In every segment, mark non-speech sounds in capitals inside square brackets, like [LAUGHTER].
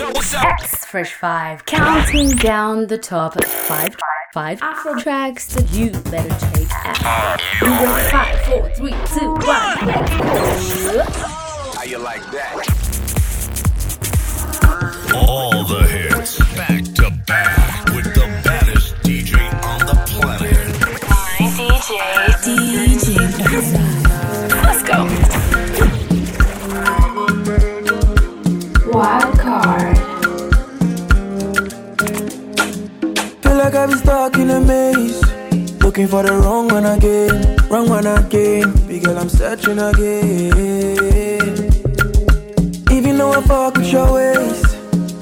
X Fresh 5, counting down the top five, five Afro tracks that you better take out. You ready? Five, four, three, two, one, let's go. How you like that? All the hits back to back with the baddest DJ on the planet. My DJ Let's Wild card. Feel like I be stuck in a maze. Looking for the wrong one again, wrong one again. Big girl, I'm searching again. Even though I fuck with your ways,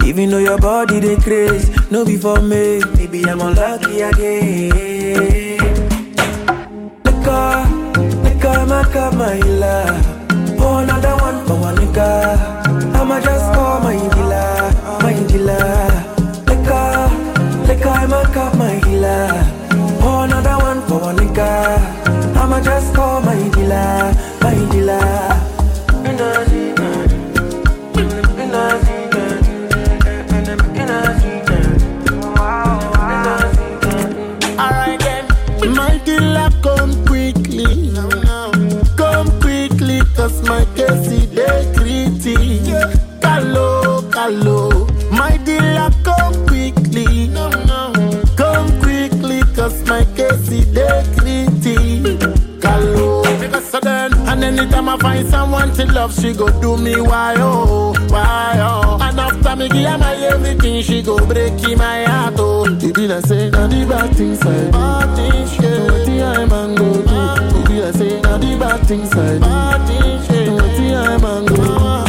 even though your body they craze, no be for me. Maybe I'm unlucky again. Nigga, nigga, my cup, my love. Oh, another one for one nigga. I'ma just call my dealer, my dealer. Nigga, nigga, my cup, my dealer. Oh, another one for one nigga. I'ma just call my dealer. Cause my case is dey gritty. Kalo, because then, and anytime I find someone to love, she go do me why oh, why oh. And after me give her my everything, she go break in my heart oh. It be like say, now the bad things I do. Bad things, yeah. What the I man go do? It be like say, now the bad things I do. Bad things, yeah. What the I man go do?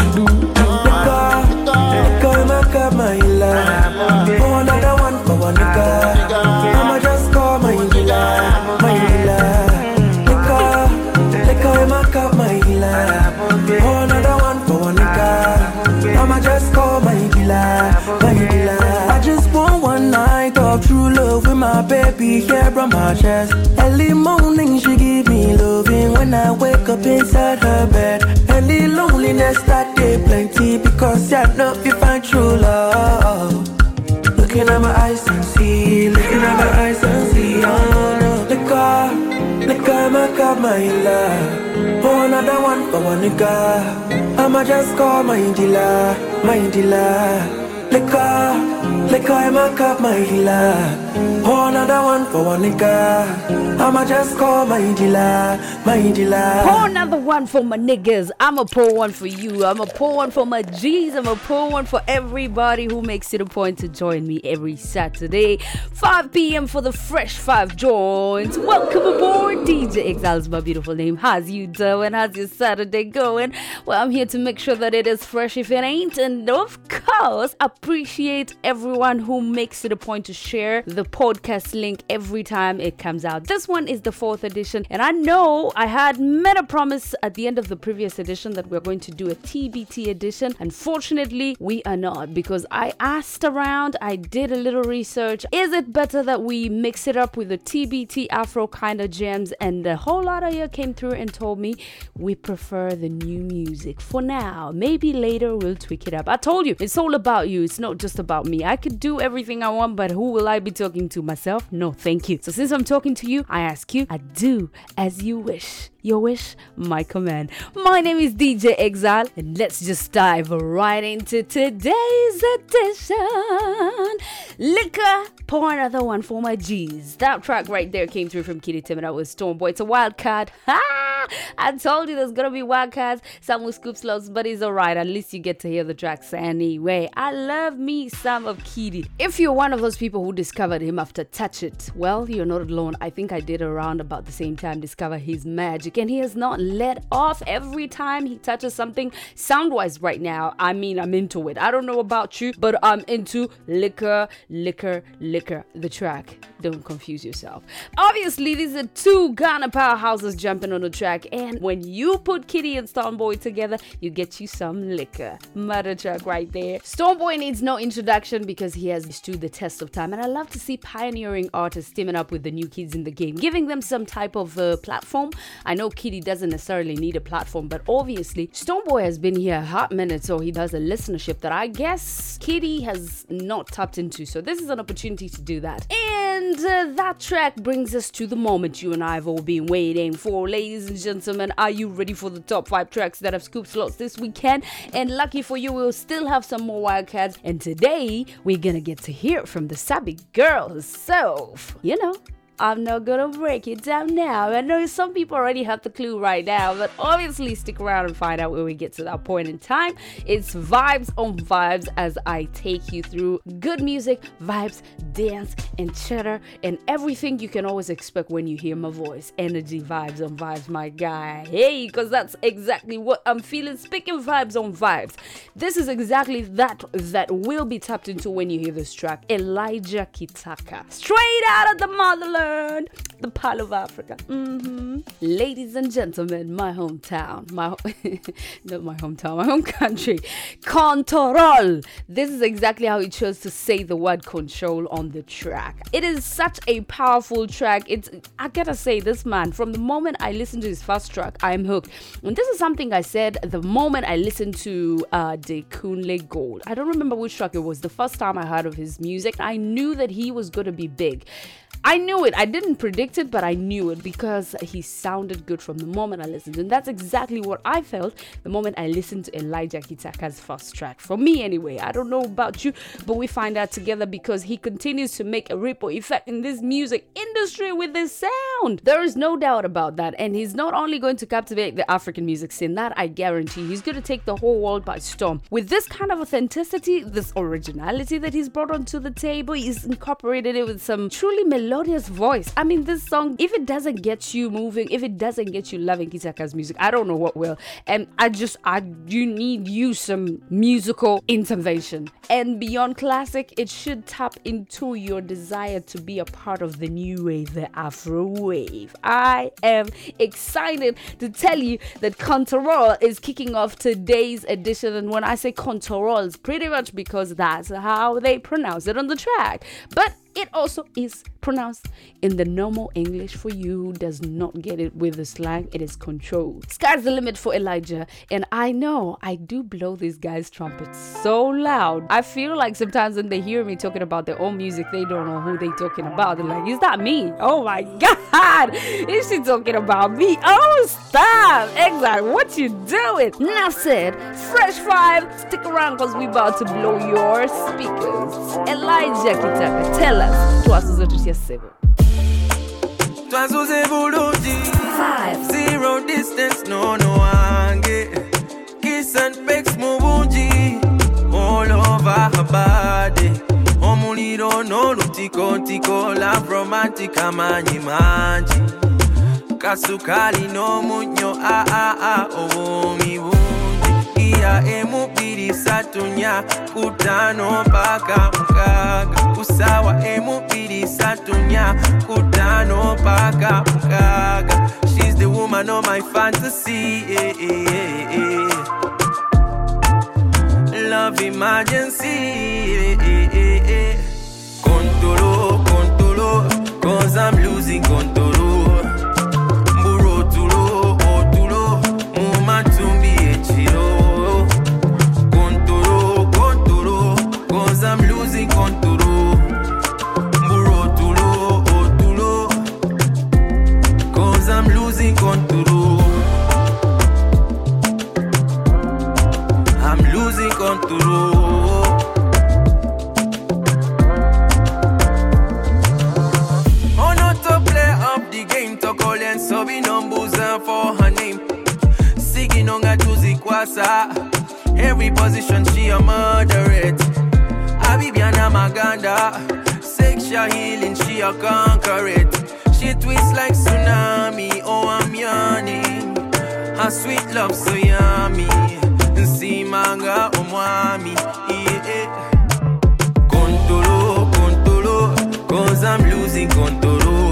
My here on my chest. Early morning she give me loving when I wake up inside her bed. And the loneliness that day plenty because I know you find true love. Looking at my eyes and see, looking at my eyes and see, oh no. Nigga, nigga, my God, my love. Oh, another one for one nigga. I'ma just call my dealer, my dealer. Nigga, nigga, my God, my healer. Oh, another one for one nigga. I'ma just call my dealer, my dealer. Pour another one for my niggas. I'ma pour one for you. I'ma pour one for my G's. I'ma pour one for everybody who makes it a point to join me every Saturday, 5 p.m. for the Fresh 5 joints. Welcome aboard, DJ Exile's my beautiful name. How's you doing? How's your Saturday going? Well, I'm here to make sure that it is fresh if it ain't. And of course, appreciate everyone who makes it a point to share the podcast link every time it comes out. This one is the fourth edition, and I know I had made a promise at the end of the previous edition that we're going to do a TBT edition. Unfortunately, we are not because I asked around, I did a little research. Is it better that we mix it up with the TBT Afro kind of gems? And a whole lot of you came through and told me we prefer the new music for now. Maybe later we'll tweak it up. I told you, it's all about you. It's not just about me. I could do everything I want, but who will I be talking to? Myself? No, thank you. So since I'm talking to you, I ask you, I do as you wish. Your wish, my command. My name is DJ Exile, and let's just dive right into today's edition. Liquor, pour another one for my G's. That track right there came through from KiDi Tim, and that was Stonebwoy. It's a wild card. [LAUGHS] Ha! I told you there's gonna be wild cards. Some will scoop slows, but it's alright. At least you get to hear the tracks anyway. I love me some of KiDi. If you're one of those people who discovered him after Touch It, well, you're not alone. I think I did around about the same time discover his magic, and he has not let off every time he touches something sound wise right now. I mean, I'm into it. I don't know about you, but I'm into liquor, liquor, liquor. The track Don't confuse yourself. Obviously, these are two Ghana powerhouses jumping on the track, and when you put KiDi and Stonebwoy together, you get you some liquor. Murder track right there. Stonebwoy needs no introduction because he has stood the test of time, and I love to see pioneering artists teaming up with the new kids in the game, giving them some type of uh, platform. I know KiDi doesn't necessarily need a platform, but obviously, Stonebwoy has been here a hot minute, so he does a listenership that I guess KiDi has not tapped into. So, this is an opportunity to do that. And uh, that track brings us to the moment you and I have all been waiting for. Ladies and gentlemen, are you ready for the top five tracks that have scooped slots this weekend? And lucky for you, we'll still have some more Wildcats. And today, we're gonna get to hear from the Sabi girl herself. You know, I'm not gonna break it down now. I know some people already have the clue right now, but obviously stick around and find out when we get to that point in time. It's vibes on vibes as I take you through good music, vibes, dance, and chatter, and everything you can always expect when you hear my voice. Energy vibes on vibes, my guy. Hey, because that's exactly what I'm feeling. Speaking vibes on vibes, this is exactly that that will be tapped into when you hear this track. Elijah Kitaka, straight out of the motherland the Pearl of Africa. hmm Ladies and gentlemen, my hometown, my [LAUGHS] not my hometown, my home country, control. This is exactly how he chose to say the word control on the track. It is such a powerful track. It's I gotta say, this man, from the moment I listened to his first track, I'm hooked. And this is something I said the moment I listened to uh Adekunle Gold. I don't remember which track it was. The first time I heard of his music, I knew that he was gonna be big. I knew it. I didn't predict it, but I knew it because he sounded good from the moment I listened. And that's exactly what I felt the moment I listened to Elijah Kitaka's first track. For me, anyway. I don't know about you, but we find out together because he continues to make a ripple effect in this music industry with his sound. There is no doubt about that. And he's not only going to captivate the African music scene, that I guarantee. He's going to take the whole world by storm. With this kind of authenticity, this originality that he's brought onto the table, he's incorporated it with some truly melodious voice. I mean, this song, if it doesn't get you moving, if it doesn't get you loving Kitaka's music, I don't know what will. And I just, I you need you some musical intervention. And beyond classic, it should tap into your desire to be a part of the new wave, the Afro wave. I am excited to tell you that Control is kicking off today's edition. And when I say Control, it's pretty much because that's how they pronounce it on the track. But it also is pronounced in the normal English for you who does not get it with the slang. It is control. Sky's the limit for Elijah, and I know I do blow these guys' trumpets so loud. I feel like sometimes when they hear me talking about their own music, they don't know who they talking about. They're like, "Is that me? Oh my [LAUGHS] God, is she talking about me? Oh stop! Exactly, what you doing?" Now said, fresh five. Stick around cause we about to blow your speakers. Elijah Kitaka, tell us. Plus. To su začišće sebe. To su se buluti. Zero distance, no no ange. Kiss and pecs mubunji. All over her body. Omuliro no lutiko tiko la romantic amanyi manji. Kasukali no munyo ah, ah, ah. a a a obumi bumi. Bbiri satu nnya kutaano mpaka mukaaga kusawa emu bbiri satu nnya kutaano mpaka mukaaga she's the woman of my fantasy eh, eh, eh, love emergency. Control, control, cause I'm losing control. Every position she a moderate. I be a Maganda. Sexual healing she a conquer it. She twists like tsunami. Oh, I'm yawning. Her sweet love so yummy. See manga umwami. Yeah, yeah. Contolo. Cause I'm losing control.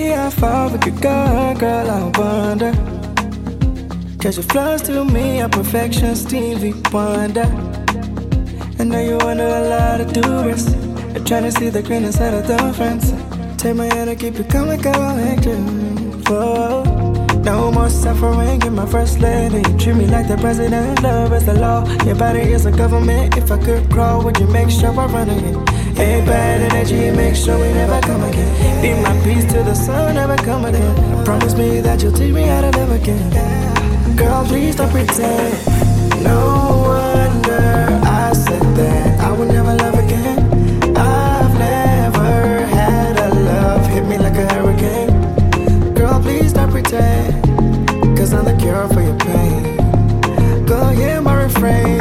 see how far we could go, girl, I wonder. Cause your flows to me are perfection, Stevie Wonder. I know you wanna lot of do this. I'm trying to see the green inside of the fence. Take my hand and keep it coming, girl, acting. Whoa. No more suffering, you're my first lady. Treat me like the president, love is the law. Your body is a government. If I could crawl, would you make sure I run it? Gave bad energy, make sure we never come again. Be my peace till the sun never come again. Promise me that you'll teach me how to love again. Girl, please don't pretend. No wonder I said that I would never love again. I've never had a love hit me like a hurricane. Girl, please don't pretend. Cause I'm the cure for your pain. Go hear my refrain.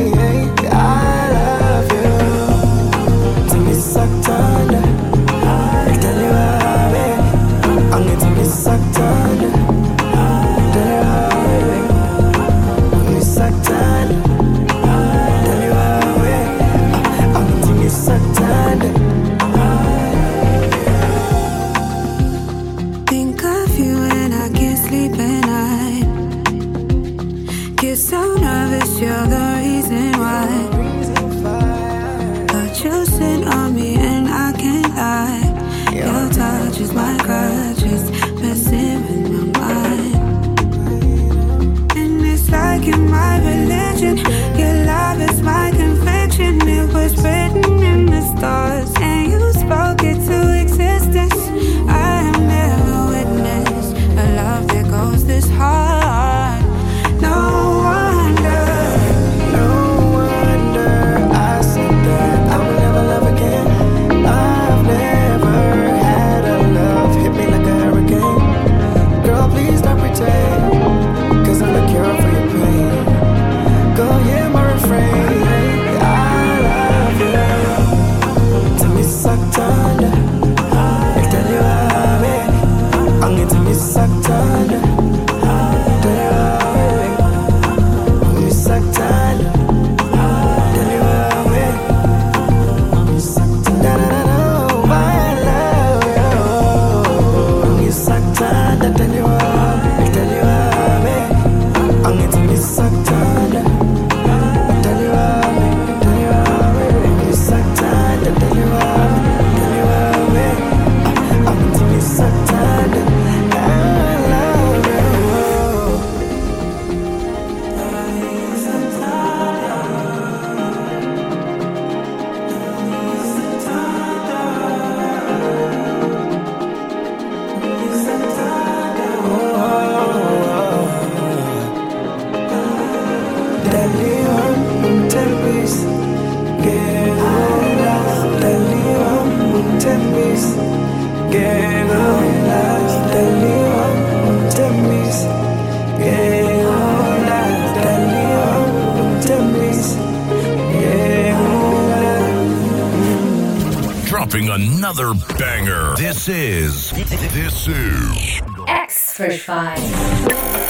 This is this is X Fresh 5.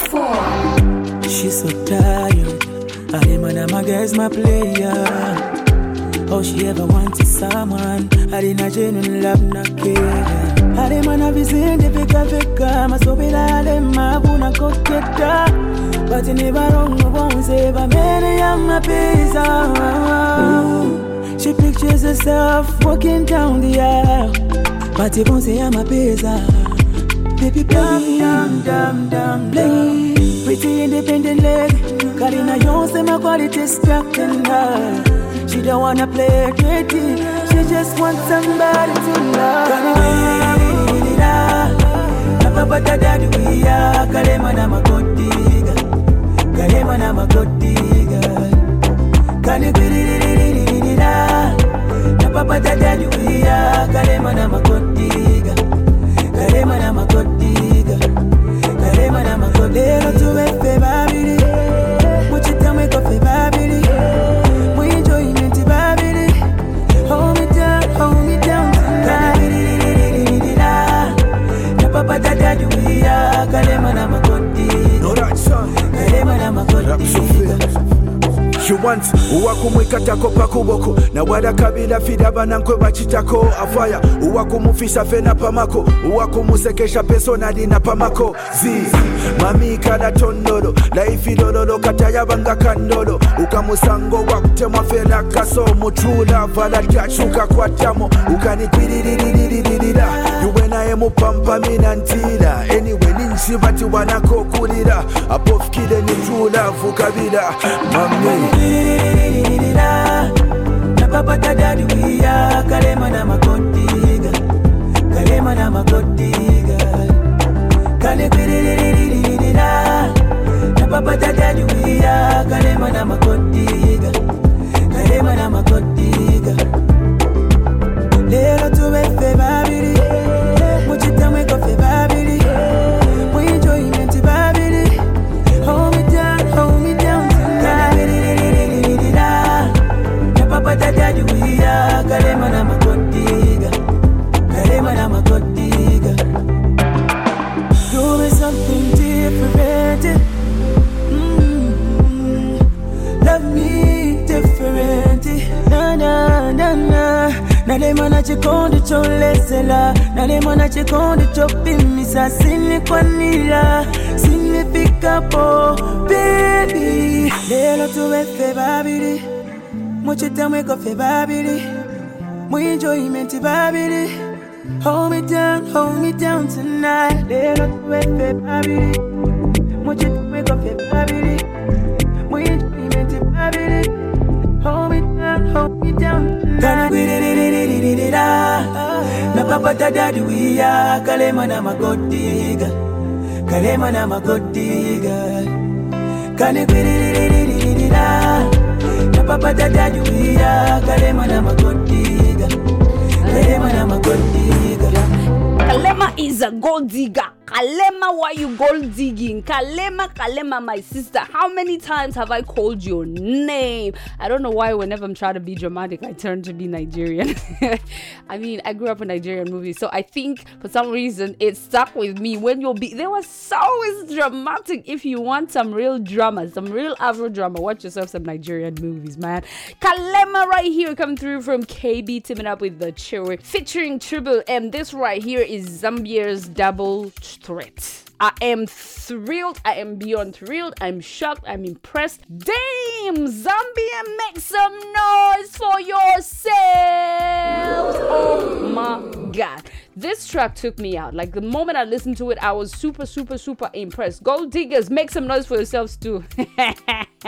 4. She's so tired. I am and my girl's my player. Oh, she ever wanted someone. I didn't genuine love, not care. I am man visindi vika vika. Masubira ale mabuna koketa. But you never wrong, no one save a man and my pizza. She pictures herself walking down the aisle. But you won't say I'm a pizza. Baby, play, dum, dum, dum, play. Pretty independent leg. Karina Jones, my quality distracting her. She don't wanna play pretty. She just wants somebody to love. Napapata dadi wia kalema na makotiga kalema na makotiga kani kwiririririririra napapata dadi wia kalema na makotiga kalema na makotiga kalema na makotiga. Lero tubefe babiri Wants uwakumwikatako pakuboko na wadakabila fida banankwe bachitako afaya uwakumufisa fena pamako uwakumusekesha pesonali na pamako zi mamikala tondolo. Laifilololo katayabanga kandolo. Ukamusango wakutemwa fela kaso mutrula vala lyachuka kwatamo ukanikwiririririra yuwe naye mupampamina ntila. Anyway ninshivati wanakokulira apofukile nitula vukabila. Mami. Napapata dadi wia kalema na makotiga kalema na makotiga kale kwiririririririra napapata dadi wia kalema na makotiga kalema na makotiga lero tubefe babiri kalema na na something different Mm. love me different na na na na. Nalema na chikondi cholesela nalema na chikondi chopimisa sinikwanila sinifikapo bebi lelo tubefe babiri muchitamweko fe babiri muenjoyment babiri hold me down hold me down tonight lelo tubefe babiri muchitamweko fe babiri muenjoyment babiri hold me down hold me down tonight napapata dadi wia kalema na makotiga kalema na makotiga kani kwiririririririra napapata dadi wia kalema na makotiga kalema na makotiga Kalema is a gold digger. Kalema, why you gold digging? Kalema, Kalema, my sister. How many times have I called your name? I don't know why whenever I'm trying to be dramatic, I turn to be Nigerian. [LAUGHS] I mean, I grew up in Nigerian movies, so I think for some reason it stuck with me. When you'll be, they were so always dramatic. If you want some real drama, some real Afro drama, watch yourself some Nigerian movies, man. Kalema right here coming through from KB teaming up with the Chewy featuring Triple M. This right here is Zambia's double threat. I am thrilled. I am beyond thrilled. I'm shocked. I'm impressed. Damn, Zambia, make some noise for yourselves. Oh my god. This track took me out. Like the moment I listened to it, I was super, super, super impressed. Gold diggers, make some noise for yourselves too. [LAUGHS]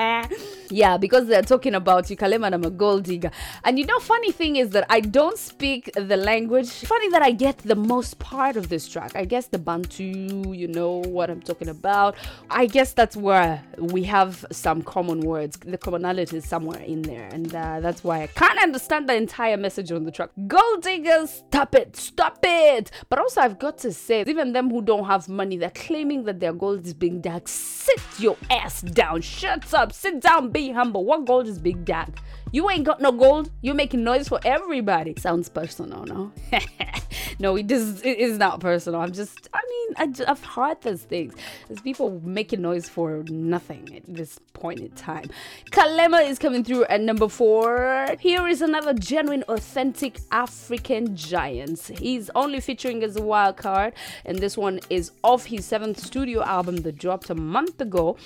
yeah, because they're talking about you, Kalema, and I'm a gold digger. And you know, funny thing is that I don't speak the language. Funny that I get the most part of this track. I guess the Bantu, you know what I'm talking about. I guess that's where we have some common words. The commonality is somewhere in there, and uh, that's why I can't understand the entire message on the track. Gold diggers, stop it, stop it. But also, I've got to say, even them who don't have money, they're claiming that their gold is being dug. Sit your ass down. Shut up. sit down, be humble. What gold is Big Dad? You ain't got no gold. You're making noise for everybody. Sounds personal, no? [LAUGHS] no, it is, it is not personal. I'm just, I mean, I just, I've heard those things. There's people making noise for nothing at this point in time. Kalema is coming through at number four. Here is another genuine, authentic African giant. He's only featuring as a wild card, and this one is off his seventh studio album that dropped a month ago.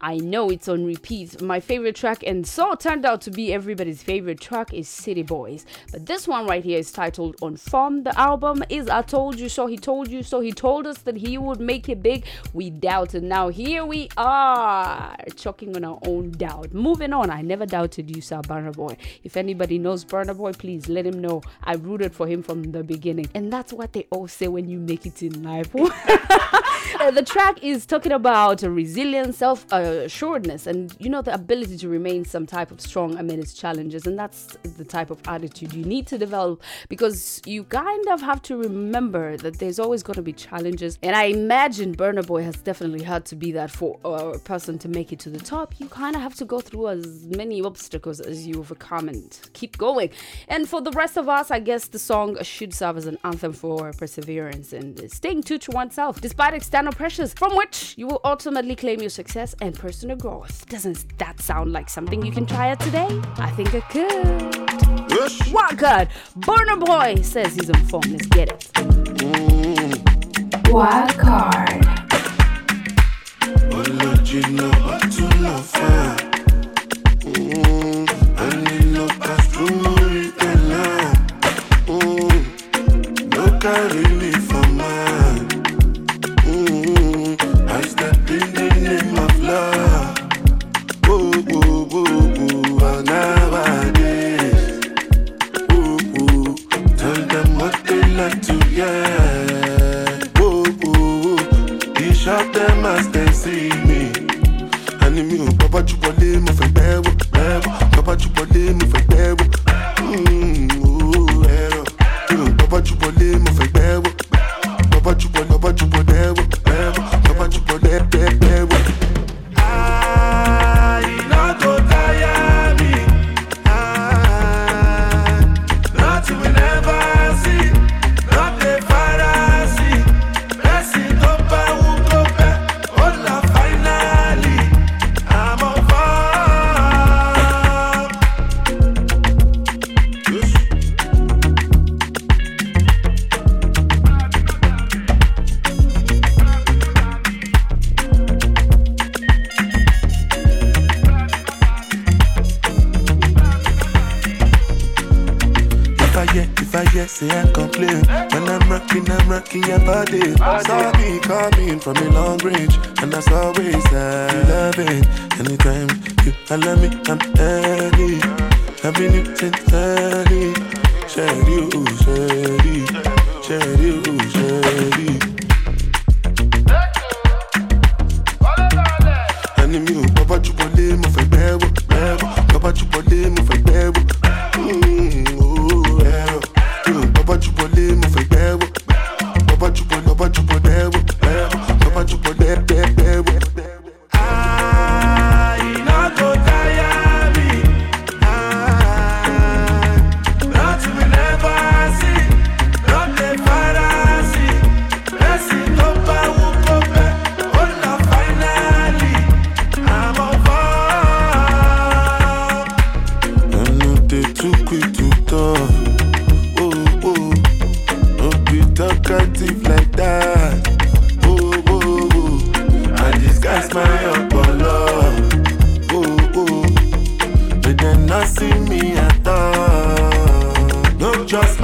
I know it's on repeat. My favorite track, and so turned out to be everybody's favorite track, is City Boys. But this one right here is titled On Form. The album is I Told You So, He Told You So. He told us that he would make it big. We doubted. Now here we are, choking on our own doubt. Moving on, I never doubted you, sir, Burna Boy. If anybody knows Burna Boy, please let him know. I rooted for him from the beginning. And that's what they all say when you make it in life. [LAUGHS] Uh, the track is talking about resilience, self assuredness, and you know, the ability to remain some type of strong amid its challenges. And that's the type of attitude you need to develop because you kind of have to remember that there's always going to be challenges. And I imagine Burna Boy has definitely had to be that for a person to make it to the top. You kind of have to go through as many obstacles as you overcome and keep going. And for the rest of us, I guess the song should serve as an anthem for perseverance and staying true to oneself, despite external pressures, from which you will ultimately claim your success and personal growth. Doesn't that sound like something you can try out today? I think I could. Yes. What God? Burna Boy says he's on form. Let's get it. Wild card. Original, but to no fun. Mm, I need no them as they see me. Ẹni mi ò bàbá jù wọlé, mo fẹ́ bẹ́wò, bẹ́wò. Bàbá jù wọlé, mo fẹ́ holler me, I'm early. Having you since. Just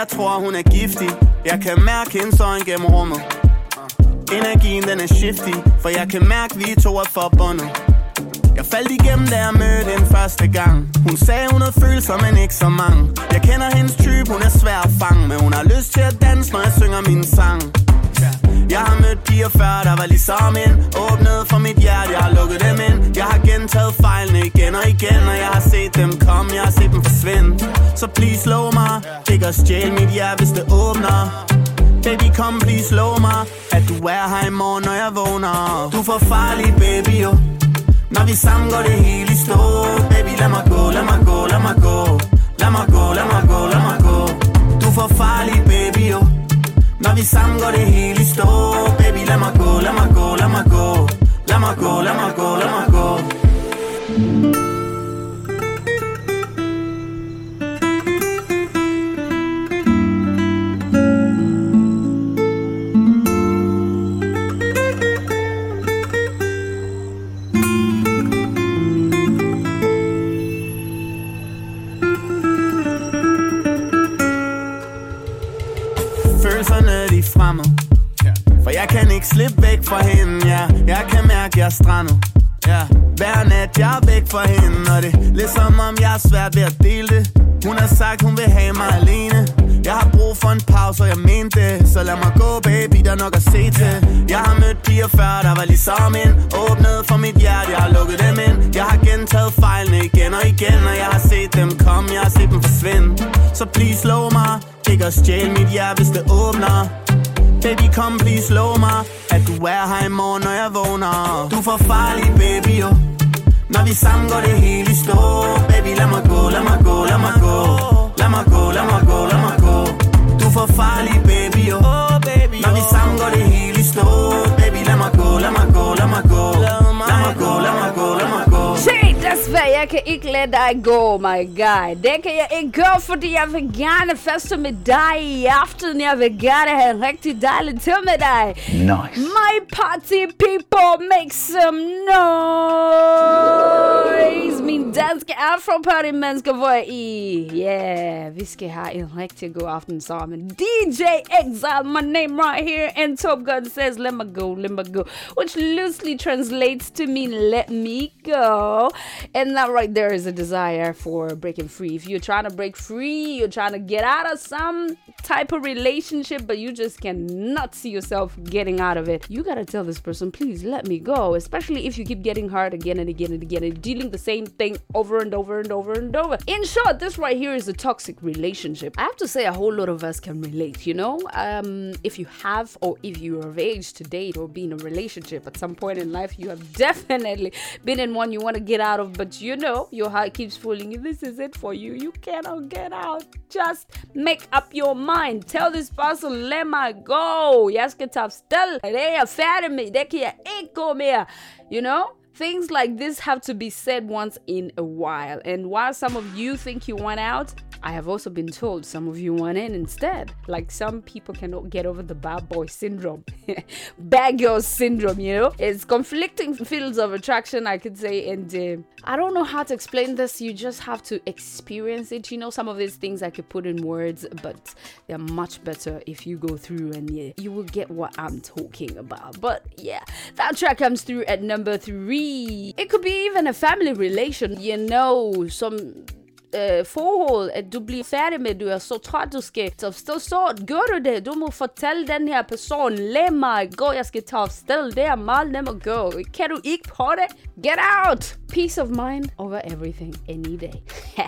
jeg tror hun er giftig. Jeg kan mærke hendes øjne gennem rummet. Ah. Energien den er shifty For jeg kan mærke vi to er forbundet. Jeg faldt igennem da jeg mødte hende første gang. Hun sagde hun havde følelser, men ikke så mange. Jeg kender hendes type, hun er svær at fange Men hun har lyst til at danse, når jeg synger min sang jeg har mødt piger før, der var ligesom en. Åbnet for mit hjerte, jeg har lukket dem ind. Jeg har gentaget fejlene igen og igen Og jeg har set dem komme, jeg har set dem forsvinde. Så please slå mig Ikke at stjæle mit hjerte, hvis det åbner. Baby, kom, please slå mig At du er her i morgen, når jeg vågner. Du er for farlig, baby, jo. Når vi sammen går det hele i stå. Baby, lad mig gå, lad mig gå, lad mig gå. Lad mig gå, lad mig gå, lad mig gå når vi sammen går det hele i stå my god, Det kan jeg ikke gøre, fordi jeg vil gerne feste med dig i aften. Jeg vil gerne have en rigtig dejlig tid med dig. Party people, make some noise. Min danske mennesker, hvor er I? Yeah, vi skal have en rigtig god aften sammen. DJ Exile, my name right here. And TopGunn says, let me go, let me go. Which loosely translates to mean let me go. And that right there is a desire for breaking free. If you're trying to break free, you're trying to get out of some type of relationship, but you just cannot see yourself getting out of it, you gotta tell this person, please let me go. Especially if you keep getting hurt again and again and again and dealing the same thing over and over and over and over. In short, this right here is a toxic relationship. I have to say, a whole lot of us can relate, you know? Um, if you have or if you're of age to date or be in a relationship at some point in life, you have [LAUGHS] definitely been in one you want to get out of, but you know your heart keeps fooling you. This is it for you. You cannot get out. Just make up your mind. Tell this person, let me go. Yes, skal tage Still, er jeg færdig kan jeg ikke. You know? Things like this have to be said once in a while. And while some of you think you want out, I have also been told some of you want in instead. Like some people cannot get over the bad boy syndrome, [LAUGHS] bad girl syndrome, you know? It's conflicting fields of attraction, I could say. And uh, I don't know how to explain this. You just have to experience it. You know, some of these things I could put in words, but they're much better if you go through and yeah, you will get what I'm talking about. But yeah, that track comes through at number three. It could be even a family relation, you know, some øh, forhold, at du bliver færdig med, du er så træt, du skal tage afsted, så gør du det. Du må fortælle den her person, lad mig gå, jeg skal tage afsted. Det er meget nemt at gå. Kan du ikke på det? Get out! Peace of mind over everything, any day. [LAUGHS]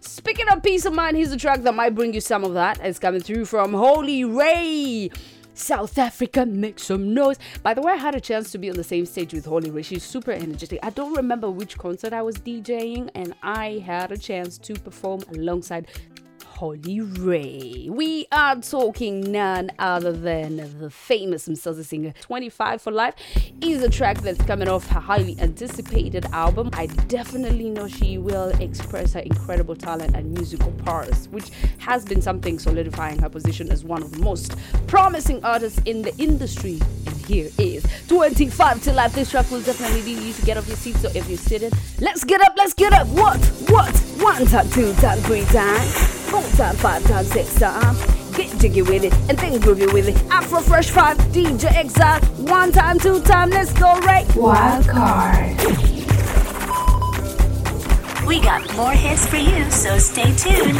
Speaking of peace of mind, here's a track that might bring you some of that. It's coming through from Holy Ray. South Africa, make some noise. By the way, I had a chance to be on the same stage with Holly Ray. She's super energetic. I don't remember which concert I was DJing, and I had a chance to perform alongside Holly Ray. We are talking none other than the famous Msazi singer 25 for Life is a track that's coming off her highly anticipated album. I definitely know she will express her incredible talent and musical powers, which has been something solidifying her position as one of the most promising artists in the industry. And here is 25 to Life. This track will definitely lead you to get off your seat. So if you're sitting, let's get up, let's get up. What? What? One time, two time, three time, four time, five time, six time. Get jiggy with it and then groovy with it. Afro Fresh 5, DJ Exile. One time, two time, let's go right. Wild card. We got more hits for you, so stay tuned.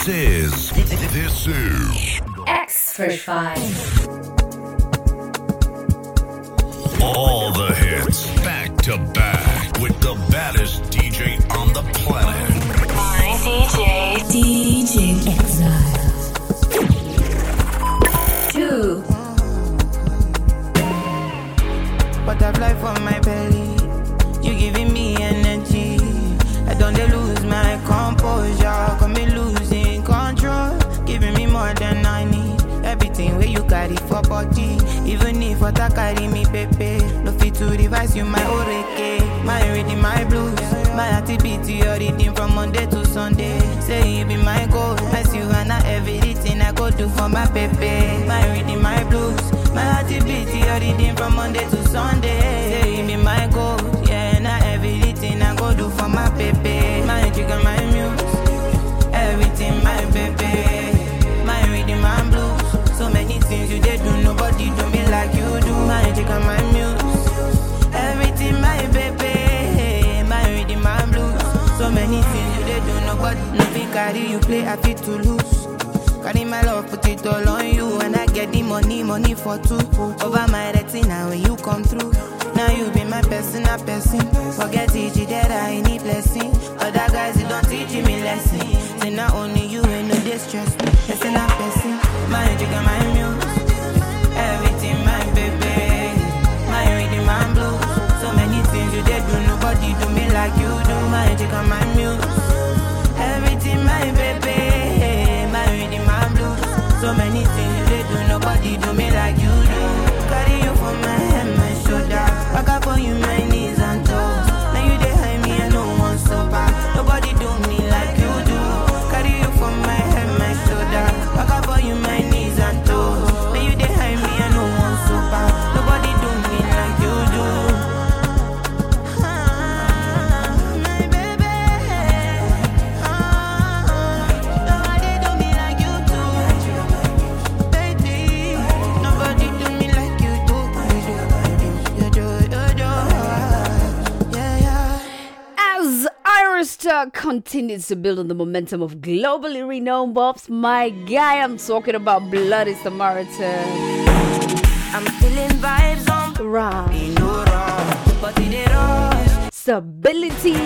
This is this is X for 5. all the hits back to back Sunday. Be my goal, yeah, not everything I go do for my pepe. My chicken, my muse, everything my pepe. My reading, my blues. So many things you did do, nobody do me like you do. My chicken, my muse, everything my pepe. My reading, my blues. So many things you did do, nobody nothing carry you play, I fit to lose. Carry my love, put it all on you. And I get the money, money for two. Over my retina when you come through. Now you be my personal person. Forget it, that I need blessing. Other guys, you don't teach me lesson. Say not only you ain't no distress. Person not person. My jigga, my muse. Everything, my baby. My reading, my blues. So many things you did do, nobody do me like you do. My jigga, my muse. Everything, my baby. Many things did do, nobody do me Continues to build on the momentum of globally renowned bops, my guy, I'm talking about Bloody Samaritan. I'm feeling vibes on Right. You know wrong, but it ain't wrong. Sability.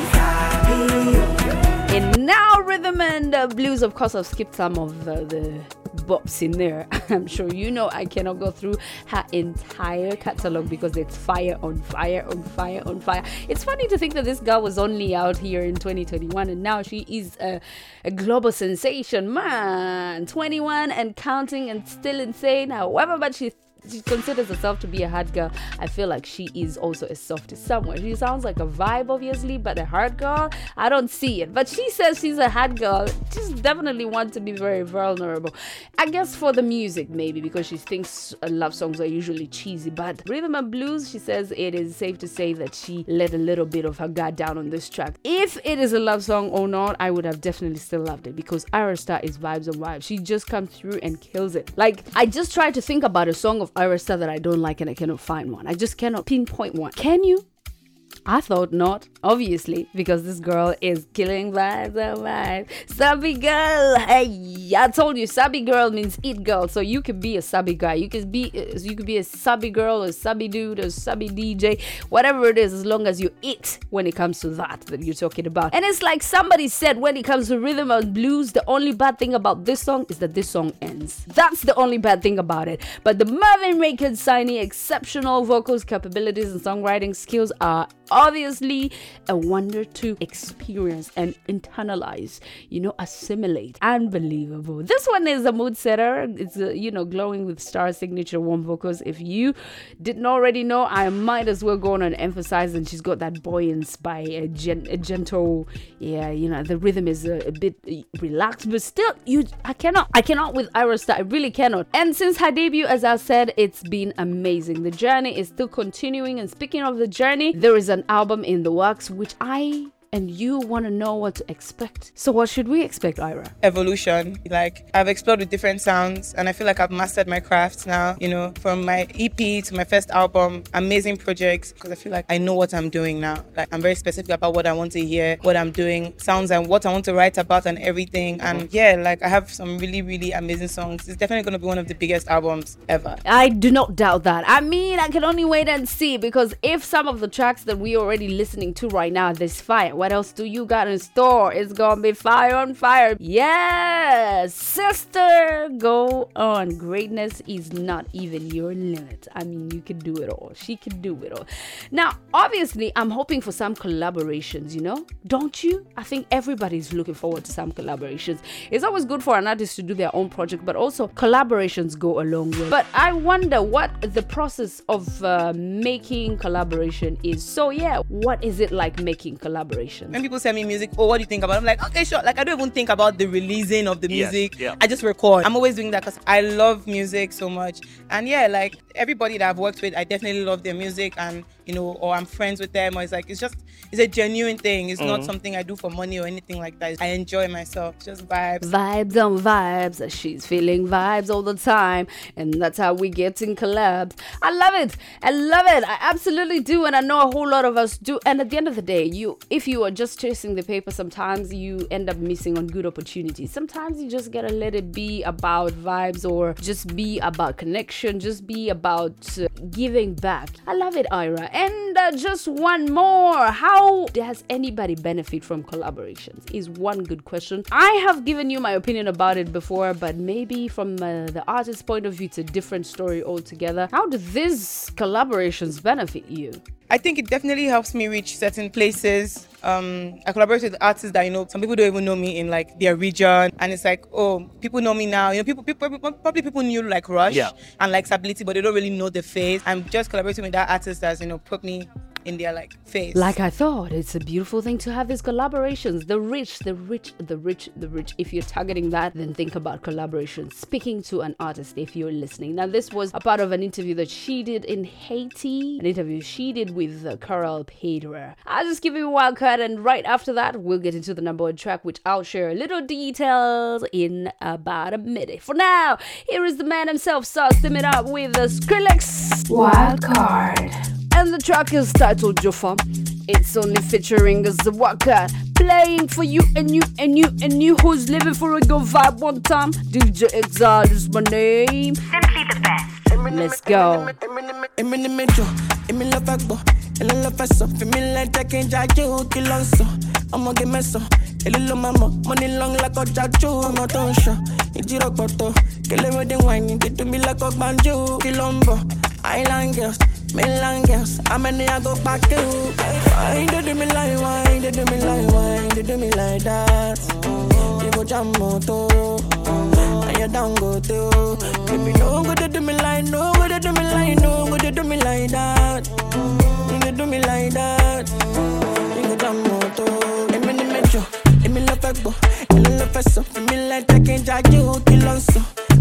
And now rhythm and uh, blues. Of course, I've skipped some of uh, the bops in there. [LAUGHS] I'm sure you know I cannot go through her entire catalog because it's fire on fire on fire on fire. It's funny to think that this girl was only out here in 2021 and now she is a, a global sensation. Man, 21 and counting and still insane. However, but she she considers herself to be a hard girl. I feel like she is also a softie somewhere. She sounds like a vibe, obviously, but a hard girl, I don't see it. But she says she's a hard girl. She's definitely want to be very vulnerable. I guess for the music, maybe, because she thinks love songs are usually cheesy. But rhythm and blues, she says it is safe to say that she let a little bit of her guard down on this track. If it is a love song or not, I would have definitely still loved it because Ayra Starr is vibes and vibes. She just comes through and kills it. Like, I just tried to think about a song of Ayra Starr that I don't like and I cannot find one. I just cannot pinpoint one. Can you? I thought not, obviously, because this girl is killing vibes and vibes. Subby girl, hey, I told you, subby girl means eat girl. So you could be a subby guy, you could be, you could be a subby girl, a subby dude, a subby DJ, whatever it is, as long as you eat. When it comes to that that you're talking about, and it's like somebody said, when it comes to rhythm and blues, the only bad thing about this song is that this song ends. That's the only bad thing about it. But the Mavin Records signing exceptional vocals capabilities and songwriting skills are obviously a wonder to experience and internalize, you know, assimilate. Unbelievable. This one is a mood setter. It's, a, you know, glowing with star signature warm vocals. If you didn't already know, I might as well go on and emphasize. And she's got that buoyance by a, gen- a gentle, yeah, you know, the rhythm is a, a bit uh, relaxed, but still, you, I cannot, I cannot with Ayra Starr. I really cannot. And since her debut, as I said, it's been amazing. The journey is still continuing. And speaking of the journey, there is an album in the works which I and you want to know what to expect. So, what should we expect, Ayra? evolution. Like I've explored with different sounds and I feel like I've mastered my craft now, you know, from my EP to my first album, amazing projects because I feel like I know what I'm doing now. Like I'm very specific about what I want to hear, what I'm doing, sounds and what I want to write about and everything. And uh-huh. yeah, like I have some really really amazing songs. It's definitely going to be one of the biggest albums ever. I do not doubt that. I mean, I can only wait and see because if some of the tracks that we're already listening to right now, this fire, what else do you got in store? It's gonna be fire on fire. Yes, sister, go on. Greatness is not even your limit. I mean, you can do it all. She can do it all. Now, obviously, I'm hoping for some collaborations, you know? Don't you? I think everybody's looking forward to some collaborations. It's always good for an artist to do their own project, but also collaborations go a long way. But I wonder what the process of uh, making collaboration is. So, yeah, what is it like making collaboration? When people send me music, oh, what do you think about? it? I'm like, okay, sure. Like I don't even think about the releasing of the Yes, music. yeah. I just record. I'm always doing that because I love music so much. And yeah, like everybody that I've worked with, I definitely love their music and you know, or I'm friends with them, or it's like it's just it's a genuine thing. It's not Mhm. something I do for money or anything like that. I enjoy myself. It's just vibes. Vibes on vibes. She's feeling vibes all the time. And that's how we get in collabs. I love it. I love it. I absolutely do. And I know a whole lot of us do. And at the end of the day, you if you are just chasing the paper, sometimes you end up missing on good opportunities. Sometimes you just gotta let it be about vibes or just be about connection, just be about uh, giving back. I love it, Ayra. And uh, just one more. How does anybody benefit from collaborations? Is one good question. I have given you my opinion about it before, but maybe from uh, the artist's point of view, it's a different story altogether. How do these collaborations benefit you? I think it definitely helps me reach certain places. Um, I collaborate with artists that you know some people don't even know me in like their region, and it's like, oh, people know me now. You know, people, people probably people knew like Rush Yeah. and like Sability, but they don't really know the face. I'm just collaborating with that artist that's you know put me in their like face. Like I thought, it's a beautiful thing to have these collaborations. The rich, the rich, the rich, the rich. If you're targeting that, then think about collaborations. Speaking to an artist if you're listening. Now, this was a part of an interview that she did in Haiti, an interview she did with uh, Carl Pedra. I'll just give you a wild card, and right after that, we'll get into the number one track, which I'll share a little details in about a minute. For now, here is the man himself, saucing it up with the Skrillex Wild card. And the track is titled Joffa. It's only featuring as the Waka playing for you and you and you and you who's living for a good vibe one time. DJ Exile is my name. Simply the best. Let's go. Èmi ni méjọ, èmi lọ èlé lọ fẹ́ sọ, fi mí lẹ́ jẹ́ kí n jáde ó kí ló ń sọ. Ọmọge mẹ́sàn, èlé ló máa mọ̀, mo ní lọ́n lákọ̀ jájú ọmọ tó ń ṣọ. Ìjírọ̀ pọ̀tọ̀, kẹlẹ́mẹ́dẹ́ wáìnì, dídú mi lákọ̀ gbàǹjú kí ló ń bọ̀. Island girls, mainland girls, àmẹ́ni àgọ́ pàkẹ́ o. Wine dey do me like wine, dey do me like wine, dey do me like that. You go jam moto, and you down go too. Baby, no go dey do me like, no go dey do me like, no go dey do me like that. You dey do me like that. You go jam moto. Èmi ni méjọ, èmi lọ fẹ́ gbọ́, èlé lọ fẹ́ sọ, èmi lẹ jẹ́ kí n jáde ó kí ló ń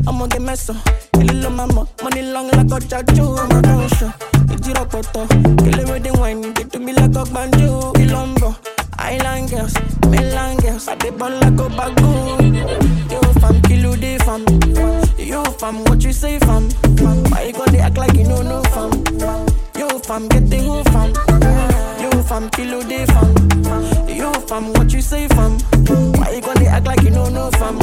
sọ. Ọmọge mẹ́sàn, èlé ló máa mọ̀, mo ní lọ́n lákọ̀ jájú ọmọ tó ń ṣọ. Ìjírọ̀ pọ̀tọ̀, kẹlẹ́mẹ́dẹ́ wáìnì, dídú mi lákọ̀ gbàǹjú kí ló ń bọ̀. Island girls, mainland girls, I dey ball like a bagoon. Yo fam, kilo dey fam. Yo fam, what you say fam? Why you gonna act like you know no fam? Yo fam, get the who fam. Yo fam, kilo dey fam. Yo fam, what you say fam? Why you gonna act like you know no fam?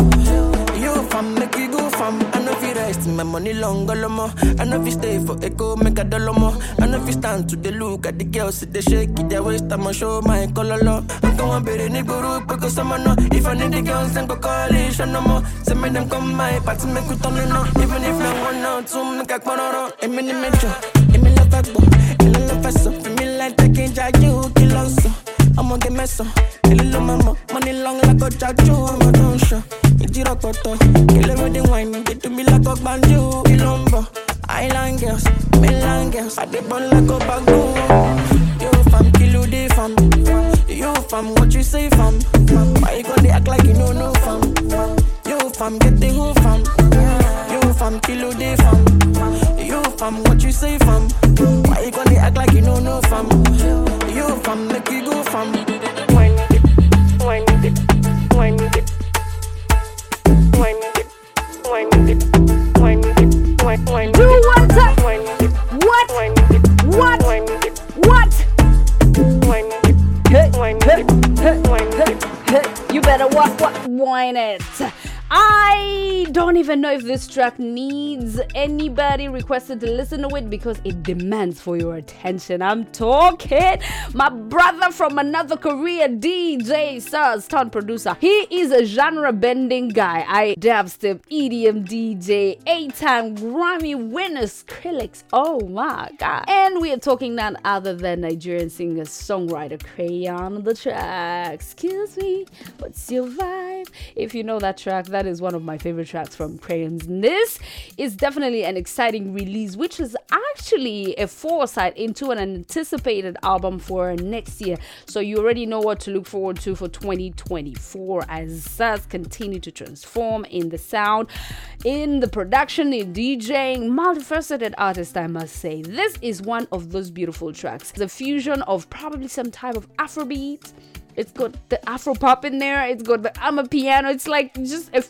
Yo fam, make you go fam. I know you rest, my money long more. I know you stay for echo, make a dollar more. I know if you stand to the look at the girls, they shake it, waist, I'ma show my color low. I'm going better than guru, because I'm know. If I need the girls, then go coalition no more. Send me them come my party, make we turn it on. Even if no one out, two make a corner. I'm in the metro, I'm in the back, I'm in the fast, I'm in like taking Jaju, kill so. I'ma get mess up, little mama, money long like a Jaju, I'm a don't show. Ìjírọ̀ pọ̀tọ̀, kẹlẹ́mẹ́dẹ́ wáìnì, get to me like a banjo, Ilombo. Island girls, mainland girls, ball like a bagoon. Yo fam, kilo dey fam. Yo fam, what you say fam? Why you gonna act like you know no fam? Yo fam, get the who fam? Fam, kilo dey fam. Yo fam, what you say fam? Why you gonna act like you know no fam? Yo fam, make you go fam. Wine. wine it, wine it, wine it, wine it, wine it, wine wine Do. What? What? wine it, What? wine wine wine hey, You better what what whine it. I don't even know if this track needs anybody requested to listen to it because it demands for your attention. I'm talking my brother from another career, DJ Sir, stunt producer. He is a genre bending guy. I dubstep, EDM DJ, eight-time Grammy winner Skrillex. Oh my god! And we are talking none other than Nigerian singer songwriter Crayon on the track. Excuse me, what's your vibe? If you know that track, that is one of my favorite tracks from Crayons. And this is definitely an exciting release, which is actually a foresight into an anticipated album for next year. So you already know what to look forward to for 2024 as Saz continue to transform in the sound, in the production, in DJing, multifaceted artist, I must say. This is one of those beautiful tracks. The fusion of probably some type of Afrobeat. It's got the Afro pop in there. It's got the I'm a piano. It's like just a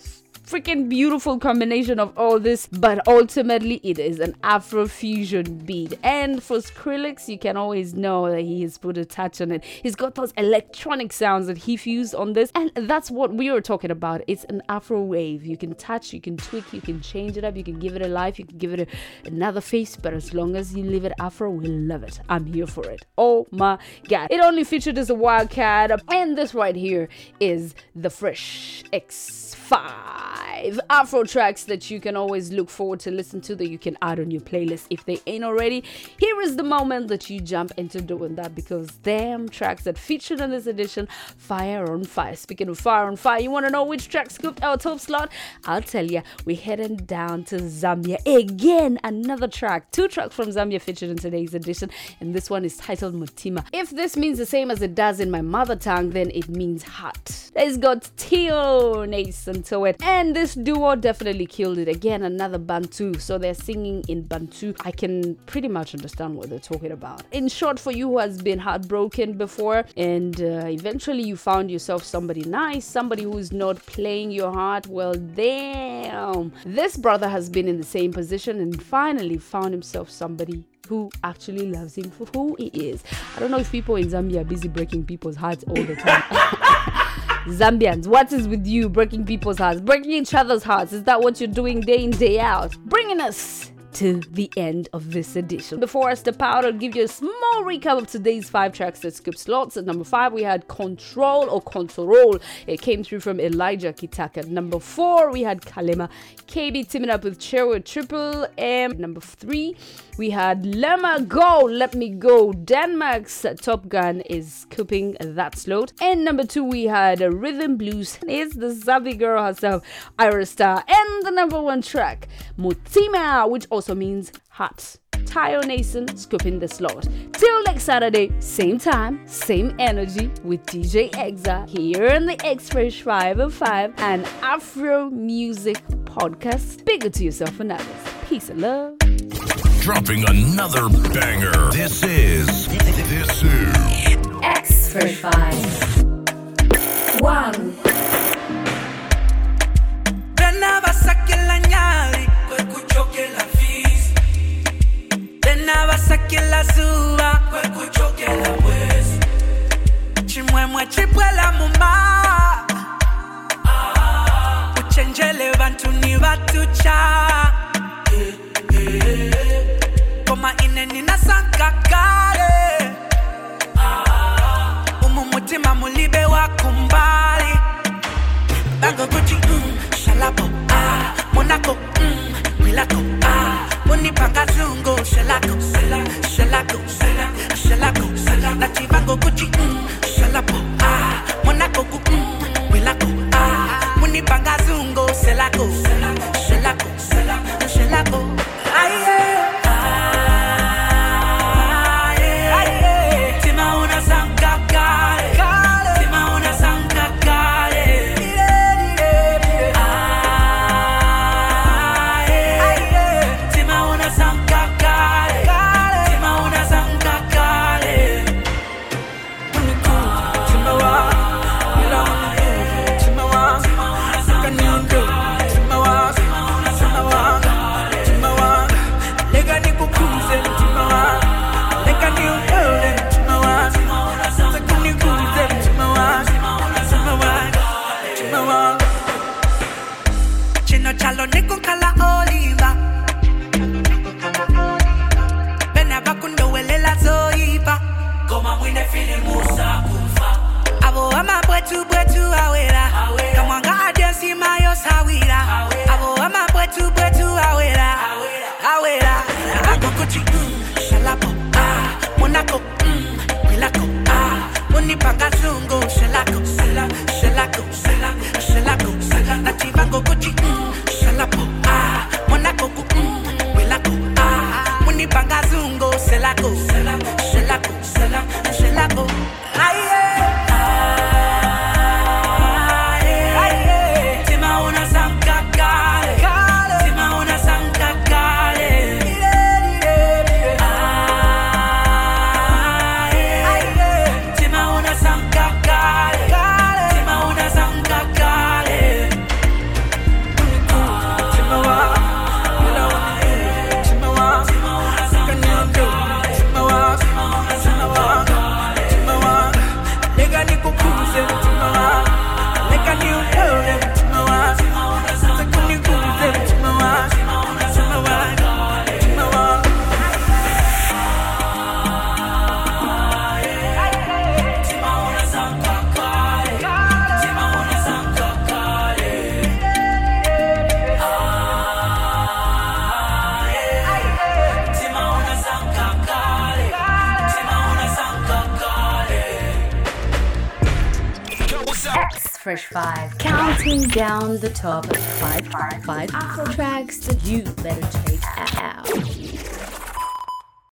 freaking beautiful combination of all this, but ultimately it is an Afro fusion beat. And for Skrillex, you can always know that he has put a touch on it. He's got those electronic sounds that he fused on this, and that's what we were talking about. It's an Afro wave. You can touch, you can tweak, you can change it up, you can give it a life, you can give it a, another face, but as long as you leave it Afro, we love it. I'm here for it. Oh my god. It only featured as a wildcat, and this right here is the Fresh X5 Afro tracks that you can always look forward to listen to that you can add on your playlist if they ain't already. Here is the moment that you jump into doing that because damn tracks that featured in this edition, fire on fire. Speaking of fire on fire, you want to know which track scooped our top slot? I'll tell you, we're heading down to Zambia again. Another track, two tracks from Zambia featured in today's edition, and this one is titled Mutima. If this means the same as it does in my mother tongue, then it means hot. It's got Tio Nason to it, and this duo definitely killed it. Again, another Bantu, so they're singing in Bantu. I can pretty much understand what they're talking about. In short, for you who has been heartbroken before, and uh, eventually you found yourself somebody nice, somebody who's not playing your heart, well, damn. This brother has been in the same position and finally found himself somebody who actually loves him for who he is. I don't know if people in Zambia are busy breaking people's hearts all the time. [LAUGHS] Zambians, what is with you breaking people's hearts, breaking each other's hearts? Is that what you're doing day in, day out? Bringing us to the end of this edition. Before I step out, I'll give you a small recap of today's five tracks that skip slots. At number five, we had Control or Control. It came through from Elijah Kitaka. Number four, we had Kalema. KB teaming up with Cherry Triple M. Number three, we had Lemma Go, Let Me Go. Denmark's TopGunn is scooping that slot. And number two, we had Rhythm Blues. It's the Zabi girl herself, Ayra Starr. And the number one track, Mutima, which also means hot. Tayo Nason scooping the slot. Till next Saturday, same time, same energy with DJ Exa here on the Express 505 and Afro Music Podcast. Bigger to yourself and others. Peace and love. Dropping another banger. This is. This is. X for five. One. Tena basake la nyali kwe kuchoke la Tena vas a quien la suba. Escucho. Chimwemwe chipwela mumba. Ah. Uchenjele bantu ni batucha. Eh, eh, eh. Koma ine nina sankakare. Ah. Umumutima mulibe wakumbali. Bango Gucci, mm, shalabo, ah. Monaco, mm, Milato, ah. Munipanga Zungo, Shalako, Shalako, Shalako, Shalako, Nati Bango Gucci, mm, Shalabo, top